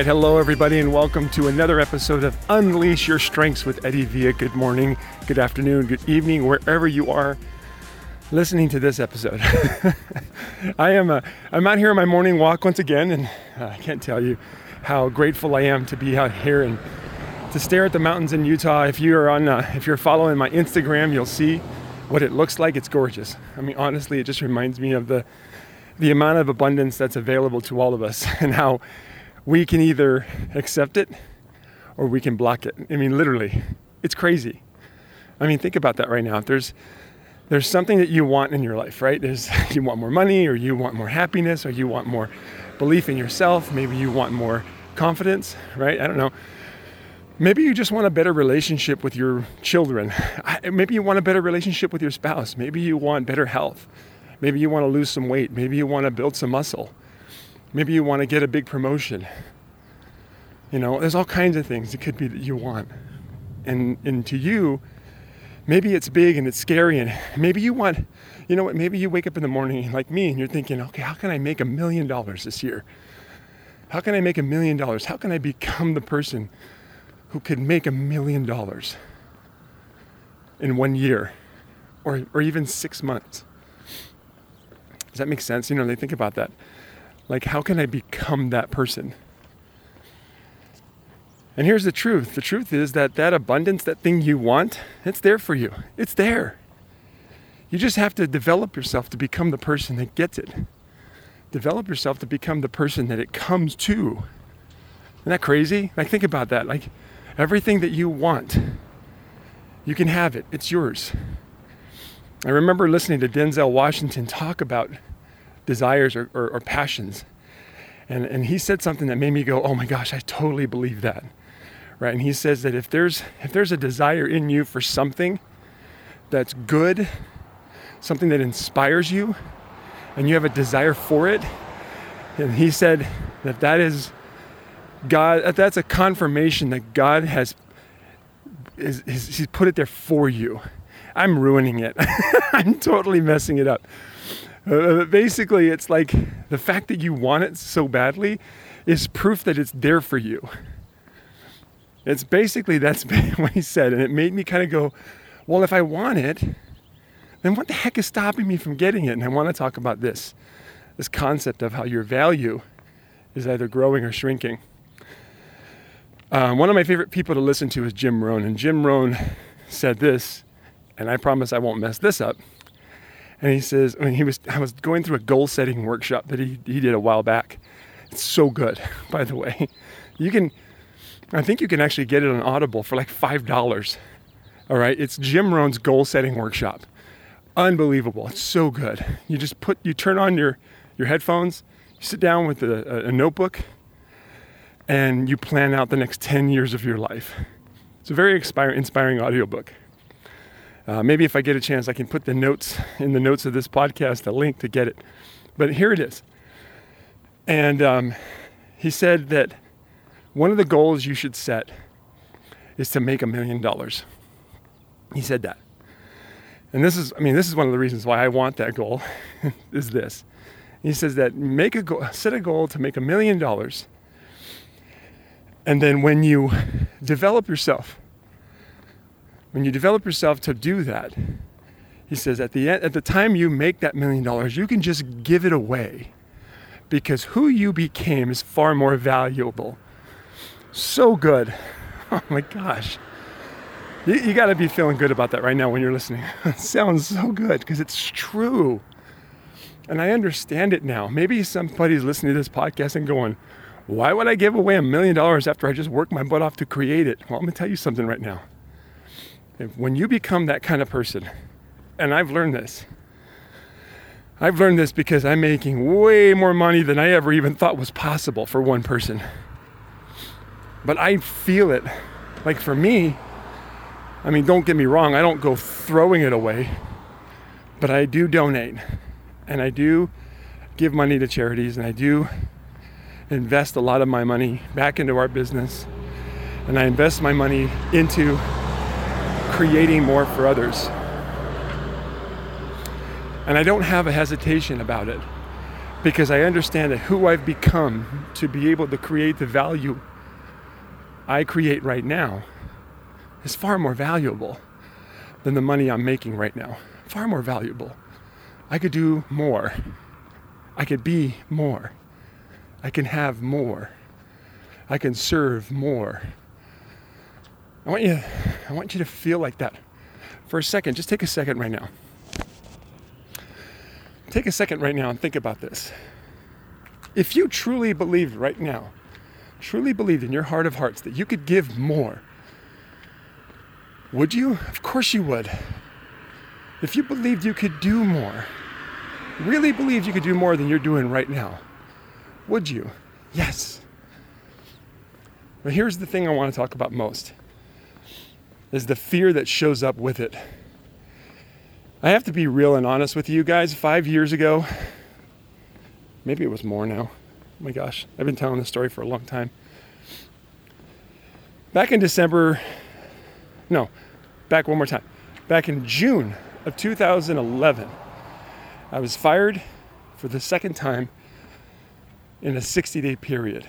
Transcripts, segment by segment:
right, hello everybody, and welcome to another episode of Unleash Your Strengths with Eddie Villa. Good morning, good afternoon, good evening, wherever you are listening to this episode. I am uh, I'm out here on my morning walk once again, and uh, I can't tell you how grateful I am to be out here and to stare at the mountains in Utah. If you are on, uh, if you're following my Instagram, you'll see what it looks like. It's gorgeous. I mean, honestly, it just reminds me of the the amount of abundance that's available to all of us, and how we can either accept it or we can block it. I mean, literally, it's crazy. I mean, think about that right now. If there's there's something that you want in your life, right? There's you want more money or you want more happiness or you want more belief in yourself, maybe you want more confidence, right? I don't know. Maybe you just want a better relationship with your children. Maybe you want a better relationship with your spouse. Maybe you want better health. Maybe you want to lose some weight. Maybe you want to build some muscle. Maybe you want to get a big promotion. You know, there's all kinds of things it could be that you want. And and to you, maybe it's big and it's scary and maybe you want you know what, maybe you wake up in the morning like me and you're thinking, okay, how can I make a million dollars this year? How can I make a million dollars? How can I become the person who could make a million dollars in one year or, or even six months? Does that make sense? You know, they think about that. Like, how can I become that person? And here's the truth the truth is that that abundance, that thing you want, it's there for you. It's there. You just have to develop yourself to become the person that gets it. Develop yourself to become the person that it comes to. Isn't that crazy? Like, think about that. Like, everything that you want, you can have it, it's yours. I remember listening to Denzel Washington talk about desires or, or, or passions. And, and he said something that made me go, oh my gosh, I totally believe that. Right? And he says that if there's if there's a desire in you for something that's good, something that inspires you, and you have a desire for it, and he said that that is God. That's a confirmation that God has is, is He's put it there for you. I'm ruining it. I'm totally messing it up. Uh, basically, it's like the fact that you want it so badly is proof that it's there for you. It's basically that's what he said, and it made me kind of go, well, if I want it, then what the heck is stopping me from getting it? And I want to talk about this this concept of how your value is either growing or shrinking. Um, one of my favorite people to listen to is Jim Rohn, and Jim Rohn said this, and I promise I won't mess this up and he says, I mean, he was, I was going through a goal setting workshop that he, he did a while back. It's so good, by the way. You can, I think you can actually get it on Audible for like $5. All right. It's Jim Rohn's goal setting workshop. Unbelievable. It's so good. You just put, you turn on your, your headphones, you sit down with a, a notebook, and you plan out the next 10 years of your life. It's a very inspiring, inspiring audiobook. Uh, maybe if I get a chance, I can put the notes in the notes of this podcast, a link to get it. But here it is. And um, he said that one of the goals you should set is to make a million dollars. He said that. And this is, I mean, this is one of the reasons why I want that goal is this. He says that make a goal, set a goal to make a million dollars. And then when you develop yourself when you develop yourself to do that, he says at the end, at the time you make that million dollars, you can just give it away because who you became is far more valuable. So good. Oh my gosh. You, you got to be feeling good about that right now when you're listening. it sounds so good because it's true. And I understand it now. Maybe somebody's listening to this podcast and going, why would I give away a million dollars after I just worked my butt off to create it? Well, I'm going to tell you something right now when you become that kind of person, and I've learned this, I've learned this because I'm making way more money than I ever even thought was possible for one person. But I feel it. Like for me, I mean, don't get me wrong, I don't go throwing it away, but I do donate and I do give money to charities and I do invest a lot of my money back into our business and I invest my money into creating more for others. And I don't have a hesitation about it because I understand that who I've become to be able to create the value I create right now is far more valuable than the money I'm making right now. Far more valuable. I could do more. I could be more. I can have more. I can serve more. I want you I want you to feel like that for a second. Just take a second right now. Take a second right now and think about this. If you truly believed right now, truly believed in your heart of hearts that you could give more, would you? Of course you would. If you believed you could do more, really believed you could do more than you're doing right now, would you? Yes. But here's the thing I want to talk about most is the fear that shows up with it. I have to be real and honest with you guys. Five years ago, maybe it was more now. Oh my gosh, I've been telling this story for a long time. Back in December, no, back one more time. Back in June of 2011, I was fired for the second time in a 60 day period.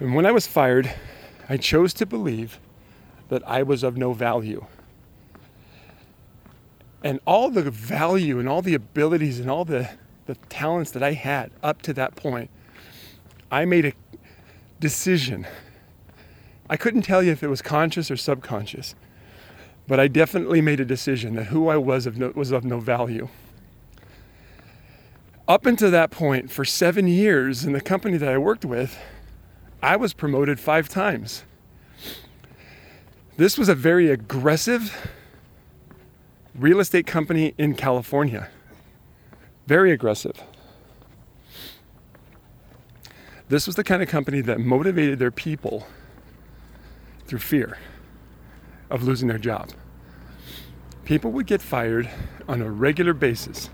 And when I was fired, I chose to believe that I was of no value. And all the value and all the abilities and all the, the talents that I had up to that point, I made a decision. I couldn't tell you if it was conscious or subconscious, but I definitely made a decision that who I was of no, was of no value. Up until that point, for seven years in the company that I worked with, I was promoted five times. This was a very aggressive real estate company in California. Very aggressive. This was the kind of company that motivated their people through fear of losing their job. People would get fired on a regular basis,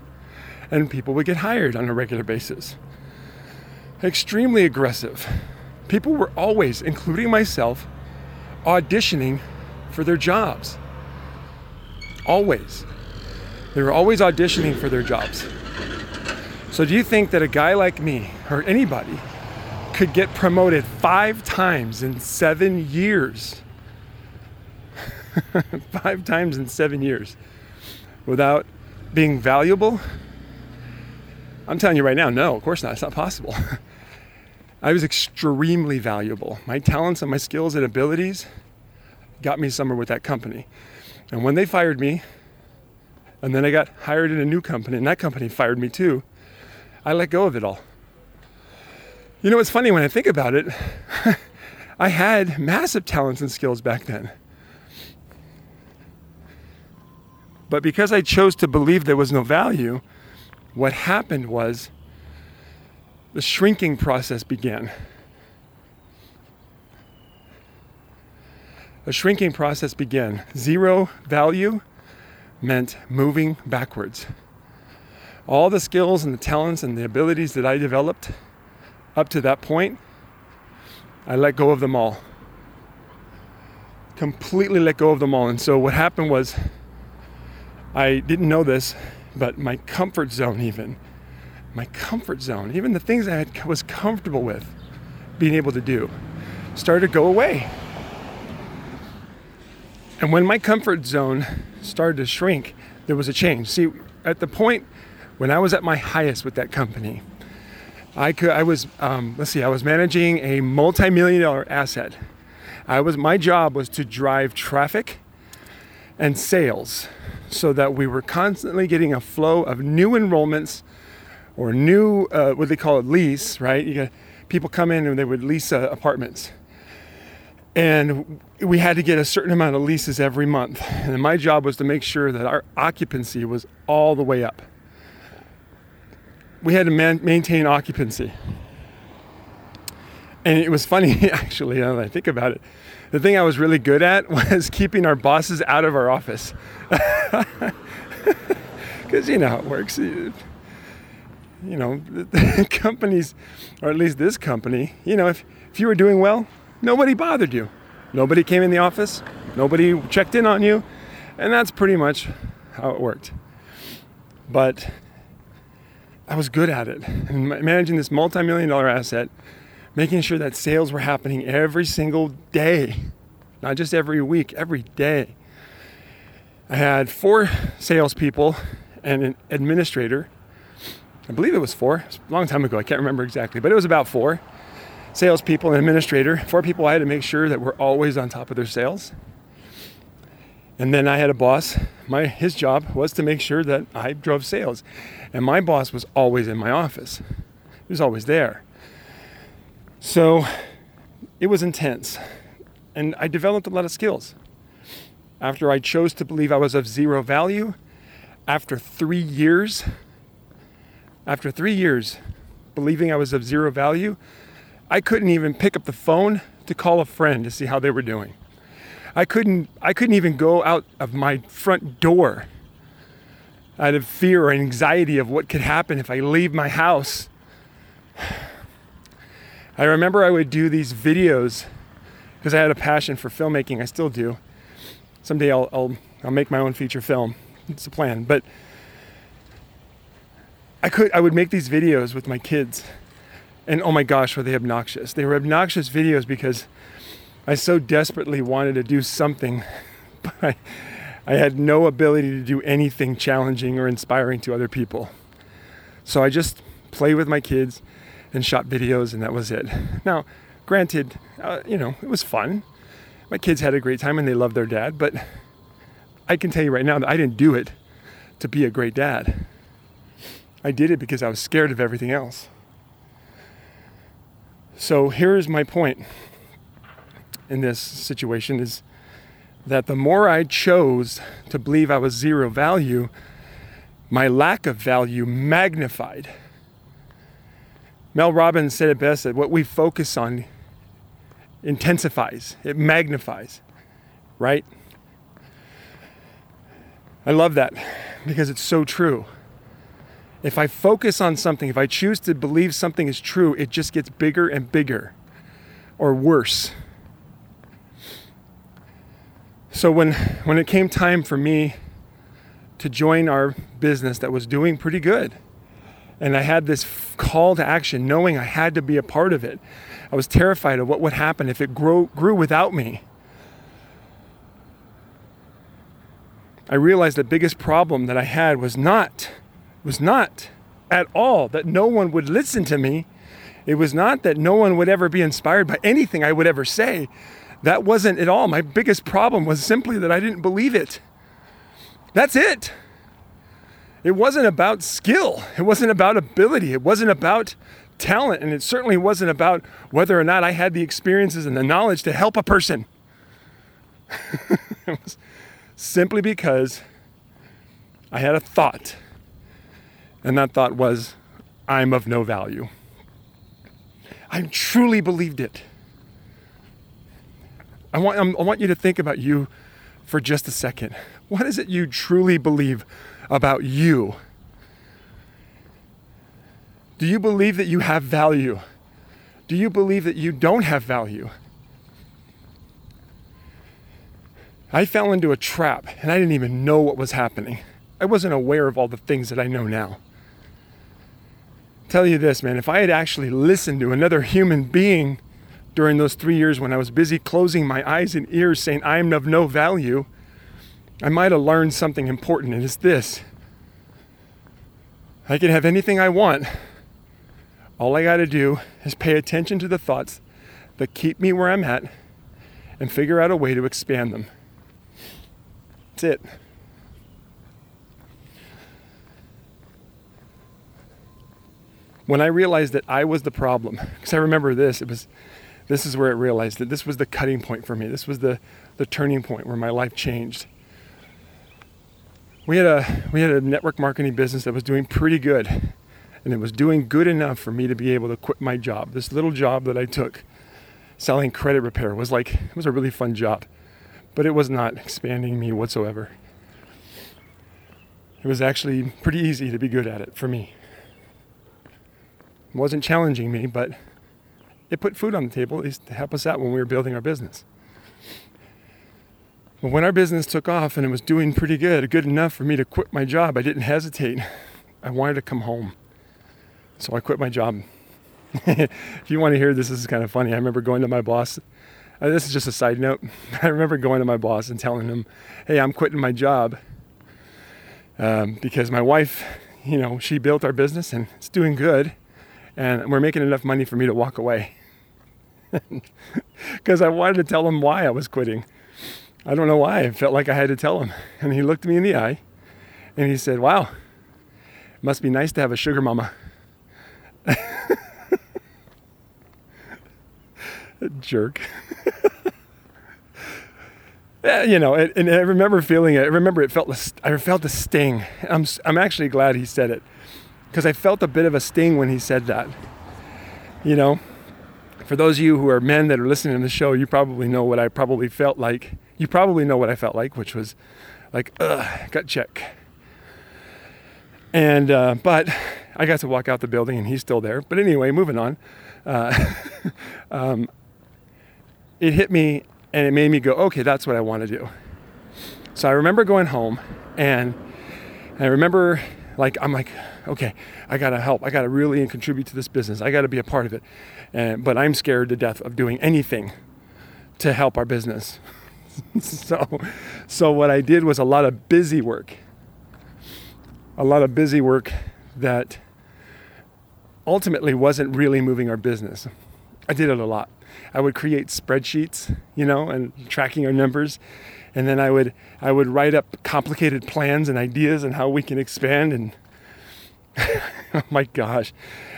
and people would get hired on a regular basis. Extremely aggressive. People were always, including myself, auditioning for their jobs. Always. They were always auditioning for their jobs. So, do you think that a guy like me, or anybody, could get promoted five times in seven years? five times in seven years without being valuable? I'm telling you right now, no, of course not. It's not possible. I was extremely valuable. My talents and my skills and abilities got me somewhere with that company. And when they fired me, and then I got hired in a new company, and that company fired me too, I let go of it all. You know, it's funny when I think about it, I had massive talents and skills back then. But because I chose to believe there was no value, what happened was the shrinking process began. A shrinking process began. Zero value meant moving backwards. All the skills and the talents and the abilities that I developed up to that point, I let go of them all. Completely let go of them all. And so what happened was, I didn't know this, but my comfort zone, even, my comfort zone, even the things I was comfortable with being able to do, started to go away. And when my comfort zone started to shrink, there was a change. See, at the point when I was at my highest with that company, I could I was um, let's see, I was managing a multi-million dollar asset. I was my job was to drive traffic and sales so that we were constantly getting a flow of new enrollments or new uh, what they call it lease, right? You got people come in and they would lease uh, apartments and we had to get a certain amount of leases every month. And my job was to make sure that our occupancy was all the way up. We had to man- maintain occupancy. And it was funny, actually, now that I think about it. The thing I was really good at was keeping our bosses out of our office. Because you know how it works. You, know, companies, or at least this company, you know, if, if you were doing well, nobody bothered you. Nobody came in the office, nobody checked in on you, and that's pretty much how it worked. But I was good at it. And managing this multi million dollar asset, making sure that sales were happening every single day, not just every week, every day. I had four salespeople and an administrator. I believe it was four. It was a long time ago. I can't remember exactly, but it was about four salespeople and administrator. Four people I had to make sure that we're always on top of their sales. And then I had a boss. My his job was to make sure that I drove sales. And my boss was always in my office. He was always there. So it was intense. And I developed a lot of skills. After I chose to believe I was of zero value, after 3 years after 3 years believing I was of zero value, I couldn't even pick up the phone to call a friend to see how they were doing. I couldn't I couldn't even go out of my front door out of fear or anxiety of what could happen if I leave my house. I remember I would do these videos because I had a passion for filmmaking. I still do. Someday I'll, I'll, I'll make my own feature film. It's a plan. But I could I would make these videos with my kids. And oh my gosh, were they obnoxious. They were obnoxious videos because I so desperately wanted to do something, but I, I had no ability to do anything challenging or inspiring to other people. So I just played with my kids and shot videos, and that was it. Now, granted, uh, you know, it was fun. My kids had a great time and they loved their dad, but I can tell you right now that I didn't do it to be a great dad. I did it because I was scared of everything else. So here's my point in this situation is that the more I chose to believe I was zero value, my lack of value magnified. Mel Robbins said it best that what we focus on intensifies, it magnifies, right? I love that because it's so true. If I focus on something, if I choose to believe something is true, it just gets bigger and bigger or worse. So when when it came time for me to join our business that was doing pretty good, and I had this call to action, knowing I had to be a part of it, I was terrified of what would happen if it grew grew without me. I realized the biggest problem that I had was not was not at all that no one would listen to me. It was not that no one would ever be inspired by anything I would ever say. That wasn't at all. My biggest problem was simply that I didn't believe it. That's it. It wasn't about skill. It wasn't about ability. It wasn't about talent. And it certainly wasn't about whether or not I had the experiences and the knowledge to help a person. it was simply because I had a thought. And that thought was, I'm of no value. I truly believed it. I want, I want you to think about you for just a second. What is it you truly believe about you? Do you believe that you have value? Do you believe that you don't have value? I fell into a trap and I didn't even know what was happening. I wasn't aware of all the things that I know now. Tell you this, man, if I had actually listened to another human being during those three years when I was busy closing my eyes and ears saying, I am of no value, I might have learned something important, and it's this I can have anything I want. All I got to do is pay attention to the thoughts that keep me where I'm at and figure out a way to expand them. That's it. When I realized that I was the problem, because I remember this, it was this is where I realized that this was the cutting point for me. This was the, the turning point where my life changed. We had a we had a network marketing business that was doing pretty good. And it was doing good enough for me to be able to quit my job. This little job that I took selling credit repair was like it was a really fun job. But it was not expanding me whatsoever. It was actually pretty easy to be good at it for me. Wasn't challenging me, but it put food on the table, at least to help us out when we were building our business. But when our business took off and it was doing pretty good, good enough for me to quit my job, I didn't hesitate. I wanted to come home. So I quit my job. if you want to hear this, this is kind of funny. I remember going to my boss. Uh, this is just a side note. I remember going to my boss and telling him, hey, I'm quitting my job um, because my wife, you know, she built our business and it's doing good and we're making enough money for me to walk away. Because I wanted to tell him why I was quitting. I don't know why. I felt like I had to tell him. And he looked me in the eye and he said, Wow, must be nice to have a sugar mama. Jerk. you know, and I remember feeling it. I remember it felt. I felt the sting. I'm. I'm actually glad he said it, because I felt a bit of a sting when he said that. You know, for those of you who are men that are listening to the show, you probably know what I probably felt like. You probably know what I felt like, which was like, ugh, gut check. And uh, but I got to walk out the building, and he's still there. But anyway, moving on. Uh, um, it hit me, and it made me go, okay, that's what I want to do. So I remember going home, and I remember like I'm like, okay, I gotta help. I gotta really contribute to this business. I gotta be a part of it. And, but I'm scared to death of doing anything to help our business. so, so what I did was a lot of busy work. A lot of busy work that ultimately wasn't really moving our business. I did it a lot. I would create spreadsheets, you know, and tracking our numbers. And then I would I would write up complicated plans and ideas and how we can expand and oh my gosh.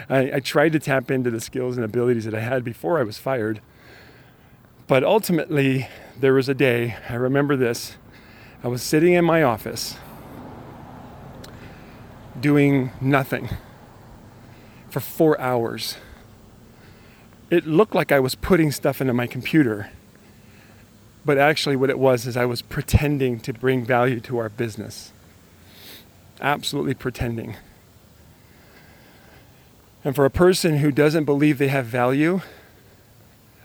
I, I tried to tap into the skills and abilities that I had before I was fired. But ultimately, there was a day, I remember this. I was sitting in my office doing nothing for four hours. It looked like I was putting stuff into my computer, but actually, what it was is I was pretending to bring value to our business. Absolutely pretending. And for a person who doesn't believe they have value,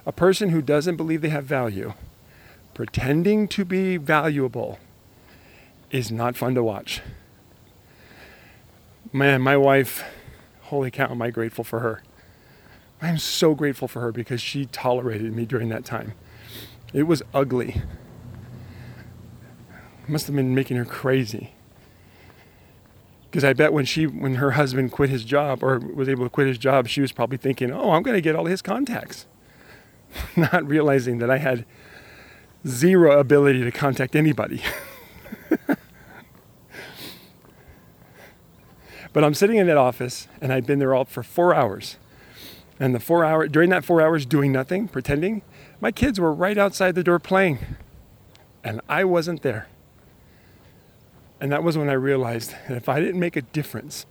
a person who doesn't believe they have value, pretending to be valuable is not fun to watch. Man, my wife, holy cow, am I grateful for her. I'm so grateful for her because she tolerated me during that time. It was ugly. It must have been making her crazy because I bet when she when her husband quit his job or was able to quit his job, she was probably thinking, "Oh, I'm going to get all his contacts," not realizing that I had zero ability to contact anybody. but I'm sitting in that office, and I'd been there all for four hours. And the four hour during that four hours doing nothing, pretending, my kids were right outside the door playing, and I wasn't there. And that was when I realized that if I didn't make a difference,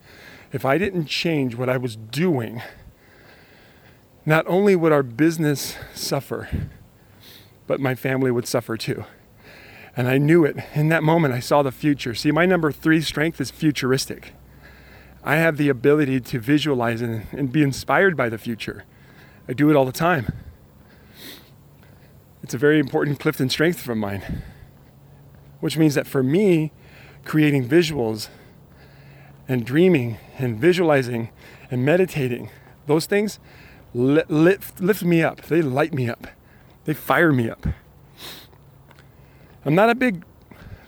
if I didn't change what I was doing, not only would our business suffer, but my family would suffer too. And I knew it. In that moment, I saw the future. See, my number three strength is futuristic. I have the ability to visualize and, and be inspired by the future. I do it all the time. It's a very important Clifton strength from mine, which means that for me, creating visuals and dreaming and visualizing and meditating, those things lift, lift me up. They light me up. They fire me up. I'm not a big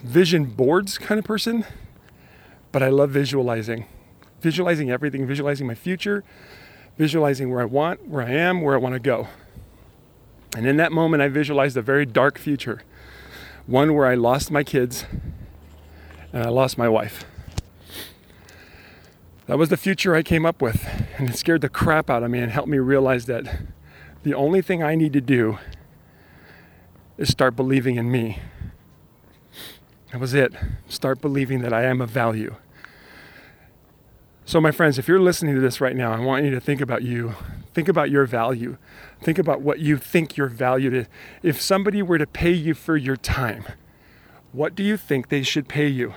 vision boards kind of person, but I love visualizing. Visualizing everything, visualizing my future, visualizing where I want, where I am, where I want to go. And in that moment, I visualized a very dark future one where I lost my kids and I lost my wife. That was the future I came up with, and it scared the crap out of me and helped me realize that the only thing I need to do is start believing in me. That was it. Start believing that I am of value. So, my friends, if you're listening to this right now, I want you to think about you. Think about your value. Think about what you think your value is. If somebody were to pay you for your time, what do you think they should pay you?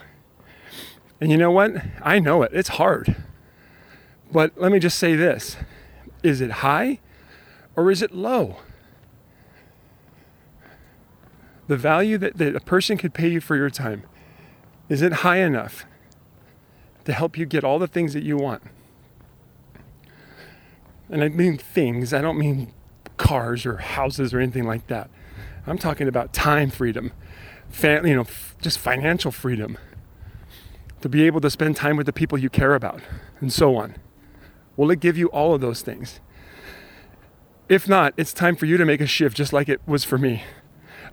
And you know what? I know it. It's hard. But let me just say this is it high or is it low? The value that, that a person could pay you for your time, is it high enough to help you get all the things that you want? And I mean things, I don't mean cars or houses or anything like that. I'm talking about time freedom, you know, just financial freedom to be able to spend time with the people you care about and so on. Will it give you all of those things? If not, it's time for you to make a shift just like it was for me.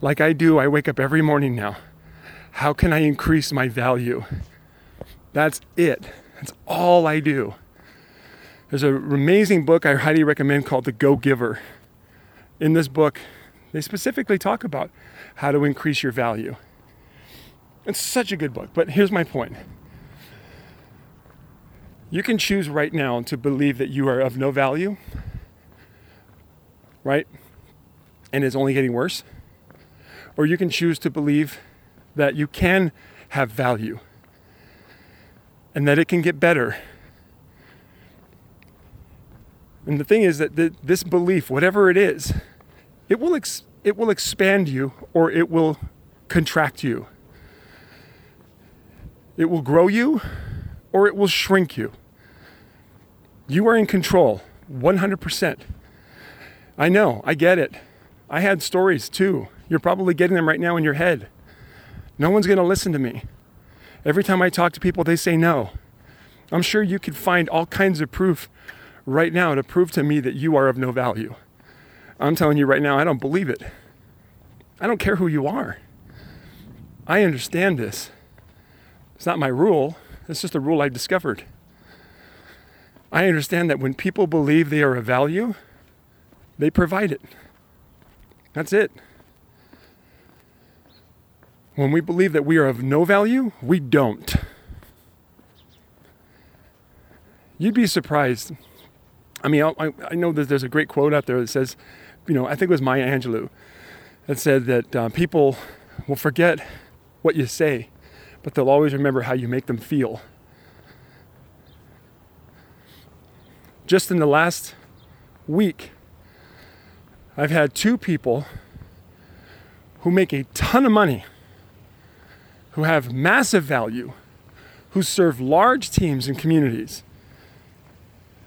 Like I do, I wake up every morning now. How can I increase my value? That's it. That's all I do. There's an amazing book I highly recommend called The Go Giver. In this book, they specifically talk about how to increase your value. It's such a good book, but here's my point. You can choose right now to believe that you are of no value, right? And it's only getting worse. Or you can choose to believe that you can have value and that it can get better. And the thing is that the, this belief, whatever it is, it will, ex- it will expand you or it will contract you. It will grow you or it will shrink you. You are in control 100%. I know, I get it. I had stories too. You're probably getting them right now in your head. No one's going to listen to me. Every time I talk to people, they say no. I'm sure you could find all kinds of proof right now to prove to me that you are of no value. I'm telling you right now, I don't believe it. I don't care who you are. I understand this. It's not my rule, it's just a rule I discovered. I understand that when people believe they are of value, they provide it. That's it. When we believe that we are of no value, we don't. You'd be surprised. I mean, I, I know that there's a great quote out there that says, you know, I think it was Maya Angelou that said that uh, people will forget what you say, but they'll always remember how you make them feel. Just in the last week, I've had two people who make a ton of money who have massive value, who serve large teams and communities.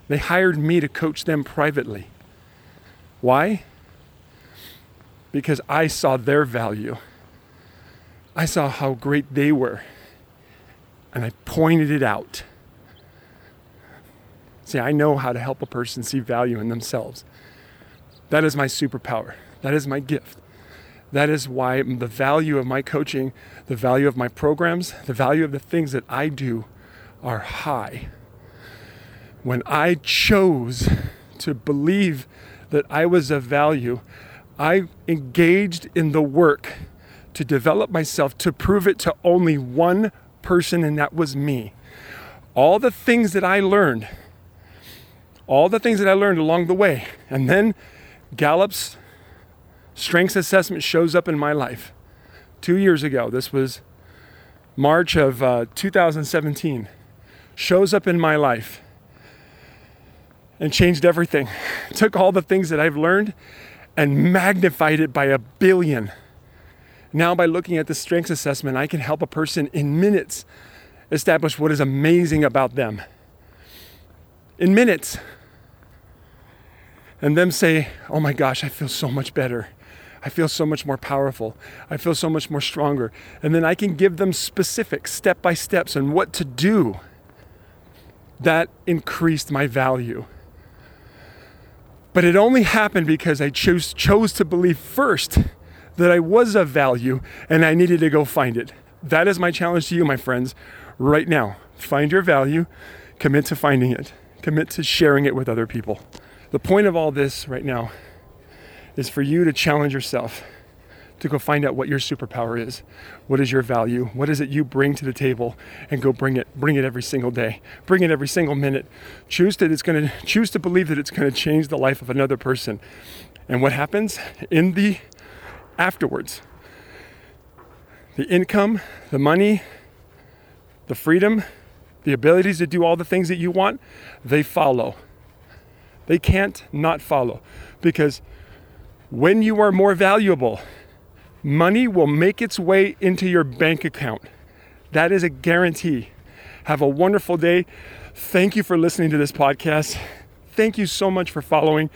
They hired me to coach them privately. Why? Because I saw their value. I saw how great they were. And I pointed it out. See, I know how to help a person see value in themselves. That is my superpower. That is my gift. That is why the value of my coaching, the value of my programs, the value of the things that I do are high. When I chose to believe that I was of value, I engaged in the work to develop myself to prove it to only one person, and that was me. All the things that I learned, all the things that I learned along the way, and then Gallup's strengths assessment shows up in my life. Two years ago, this was March of uh, 2017, shows up in my life and changed everything. Took all the things that I've learned and magnified it by a billion. Now, by looking at the strengths assessment, I can help a person in minutes establish what is amazing about them. In minutes. And them say, Oh my gosh, I feel so much better. I feel so much more powerful. I feel so much more stronger. And then I can give them specific step by steps on what to do. That increased my value. But it only happened because I chose, chose to believe first that I was of value and I needed to go find it. That is my challenge to you, my friends, right now. Find your value, commit to finding it, commit to sharing it with other people. The point of all this right now is for you to challenge yourself to go find out what your superpower is. What is your value? What is it you bring to the table and go bring it bring it every single day. Bring it every single minute. Choose that it's going to choose to believe that it's going to change the life of another person. And what happens in the afterwards? The income, the money, the freedom, the abilities to do all the things that you want, they follow. They can't not follow because when you are more valuable, money will make its way into your bank account. That is a guarantee. Have a wonderful day. Thank you for listening to this podcast. thank you so much for following.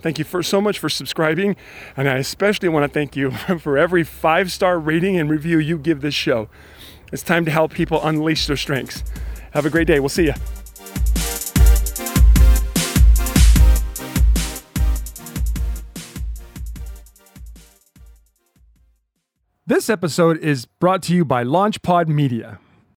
Thank you for so much for subscribing. And I especially want to thank you for every five star rating and review you give this show. It's time to help people unleash their strengths. Have a great day. We'll see you. This episode is brought to you by LaunchPod Media.